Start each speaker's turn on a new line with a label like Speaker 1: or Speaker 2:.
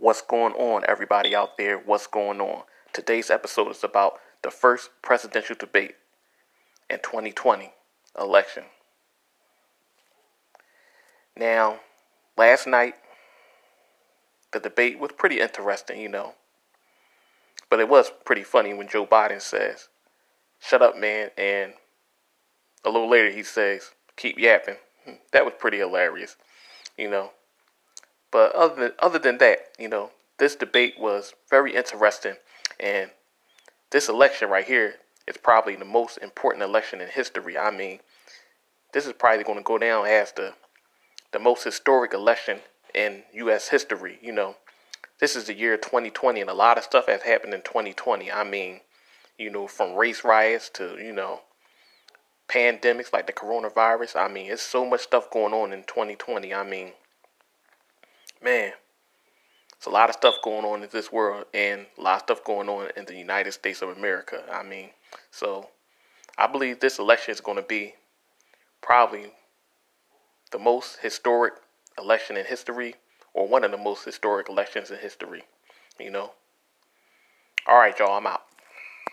Speaker 1: What's going on, everybody out there? What's going on? Today's episode is about the first presidential debate in 2020 election. Now, last night, the debate was pretty interesting, you know. But it was pretty funny when Joe Biden says, Shut up, man. And a little later, he says, Keep yapping. Hmm, that was pretty hilarious, you know. But other than, other than that, you know, this debate was very interesting. And this election right here is probably the most important election in history. I mean, this is probably going to go down as the the most historic election in U.S. history. You know, this is the year 2020, and a lot of stuff has happened in 2020. I mean, you know, from race riots to you know pandemics like the coronavirus. I mean, it's so much stuff going on in 2020. I mean, man, it's a lot of stuff going on in this world and a lot of stuff going on in the United States of America. I mean, so I believe this election is going to be probably the most historic election in history or one of the most historic elections in history, you know. All right, y'all, I'm out.